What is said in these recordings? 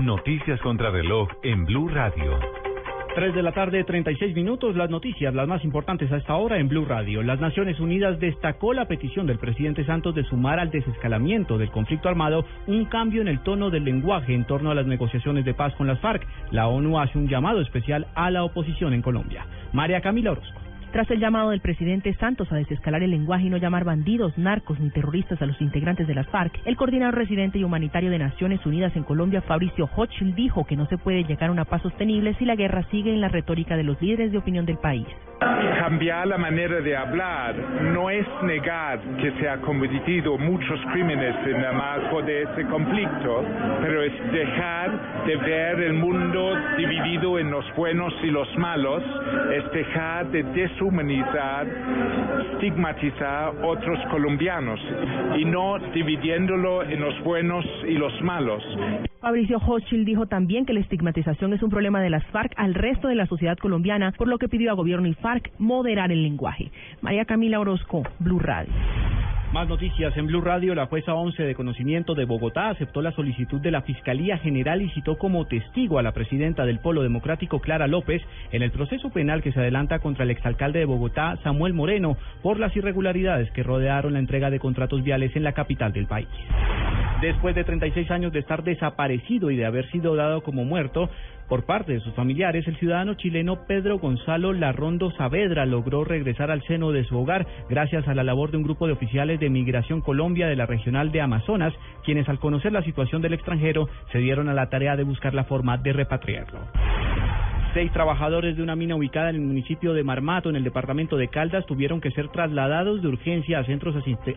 Noticias contra reloj en Blue Radio. 3 de la tarde, 36 minutos. Las noticias, las más importantes a esta hora en Blue Radio. Las Naciones Unidas destacó la petición del presidente Santos de sumar al desescalamiento del conflicto armado un cambio en el tono del lenguaje en torno a las negociaciones de paz con las FARC. La ONU hace un llamado especial a la oposición en Colombia. María Camila Orozco. Tras el llamado del presidente Santos a desescalar el lenguaje y no llamar bandidos, narcos ni terroristas a los integrantes de las FARC, el coordinador residente y humanitario de Naciones Unidas en Colombia, Fabricio Hochschild, dijo que no se puede llegar a una paz sostenible si la guerra sigue en la retórica de los líderes de opinión del país. Cambiar la manera de hablar no es negar que se ha cometido muchos crímenes en el marco de ese conflicto, pero es dejar de ver el mundo dividido en los buenos y los malos, es dejar de deshumanizar, estigmatizar otros colombianos y no dividiéndolo en los buenos y los malos. Fabricio Hochschild dijo también que la estigmatización es un problema de las FARC al resto de la sociedad colombiana, por lo que pidió a gobierno y FARC moderar el lenguaje. María Camila Orozco, Blue Radio. Más noticias en Blue Radio. La jueza 11 de conocimiento de Bogotá aceptó la solicitud de la Fiscalía General y citó como testigo a la presidenta del Polo Democrático, Clara López, en el proceso penal que se adelanta contra el exalcalde de Bogotá, Samuel Moreno, por las irregularidades que rodearon la entrega de contratos viales en la capital del país. Después de 36 años de estar desaparecido y de haber sido dado como muerto por parte de sus familiares, el ciudadano chileno Pedro Gonzalo Larrondo Saavedra logró regresar al seno de su hogar gracias a la labor de un grupo de oficiales de Migración Colombia de la regional de Amazonas, quienes al conocer la situación del extranjero se dieron a la tarea de buscar la forma de repatriarlo. Seis trabajadores de una mina ubicada en el municipio de Marmato, en el departamento de Caldas, tuvieron que ser trasladados de urgencia a centros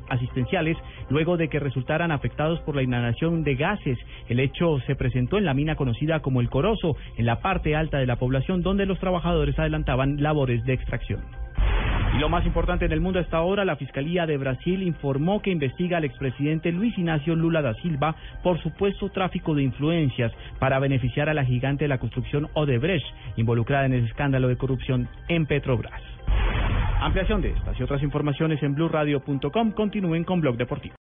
asistenciales luego de que resultaran afectados por la inhalación de gases. El hecho se presentó en la mina conocida como El Corozo, en la parte alta de la población, donde los trabajadores adelantaban labores de extracción. Y lo más importante en el mundo hasta ahora, la Fiscalía de Brasil informó que investiga al expresidente Luis Ignacio Lula da Silva por supuesto tráfico de influencias para beneficiar a la gigante de la construcción Odebrecht, involucrada en el escándalo de corrupción en Petrobras. Ampliación de estas y otras informaciones en blueradio.com. Continúen con Blog Deportivo.